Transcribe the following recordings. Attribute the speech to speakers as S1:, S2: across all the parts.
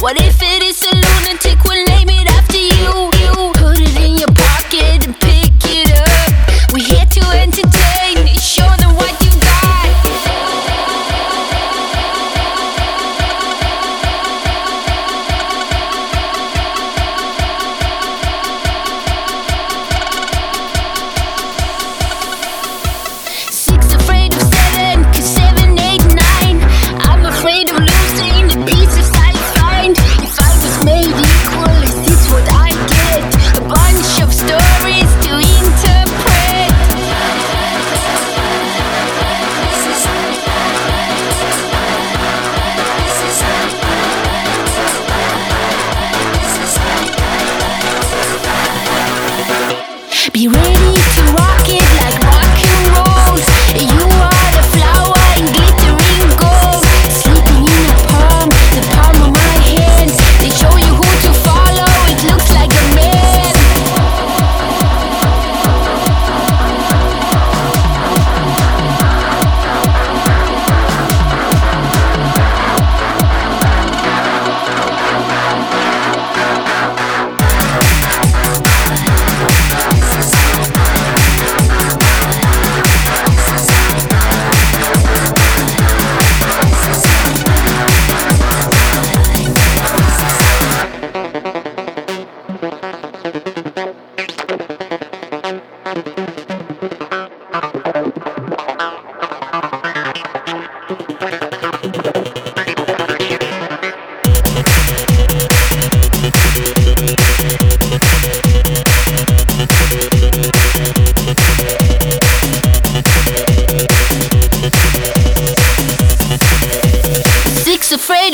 S1: What if it is?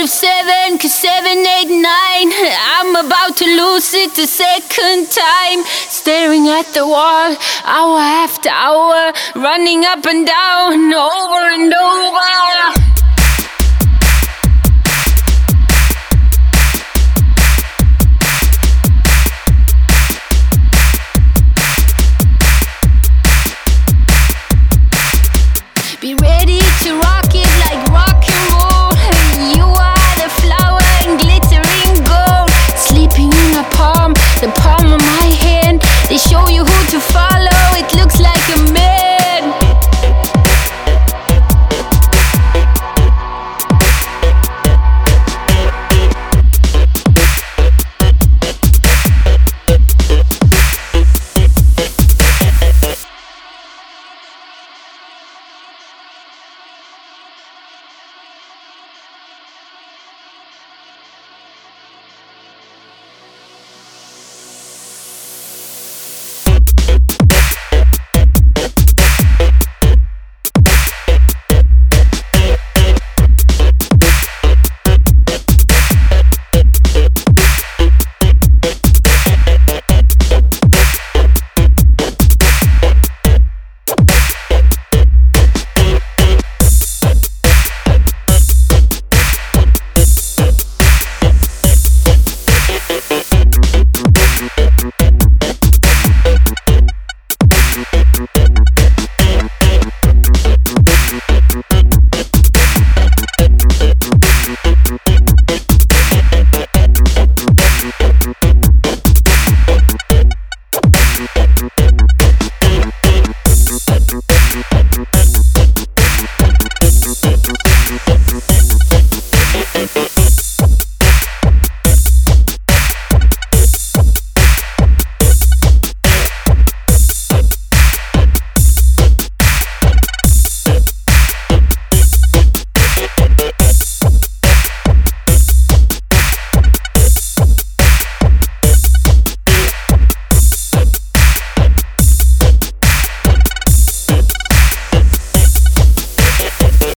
S1: Of seven, cause seven, eight, nine. I'm about to lose it the second time. Staring at the wall, hour after hour, running up and down, over and over. They show you who to follow, it looks like a mirror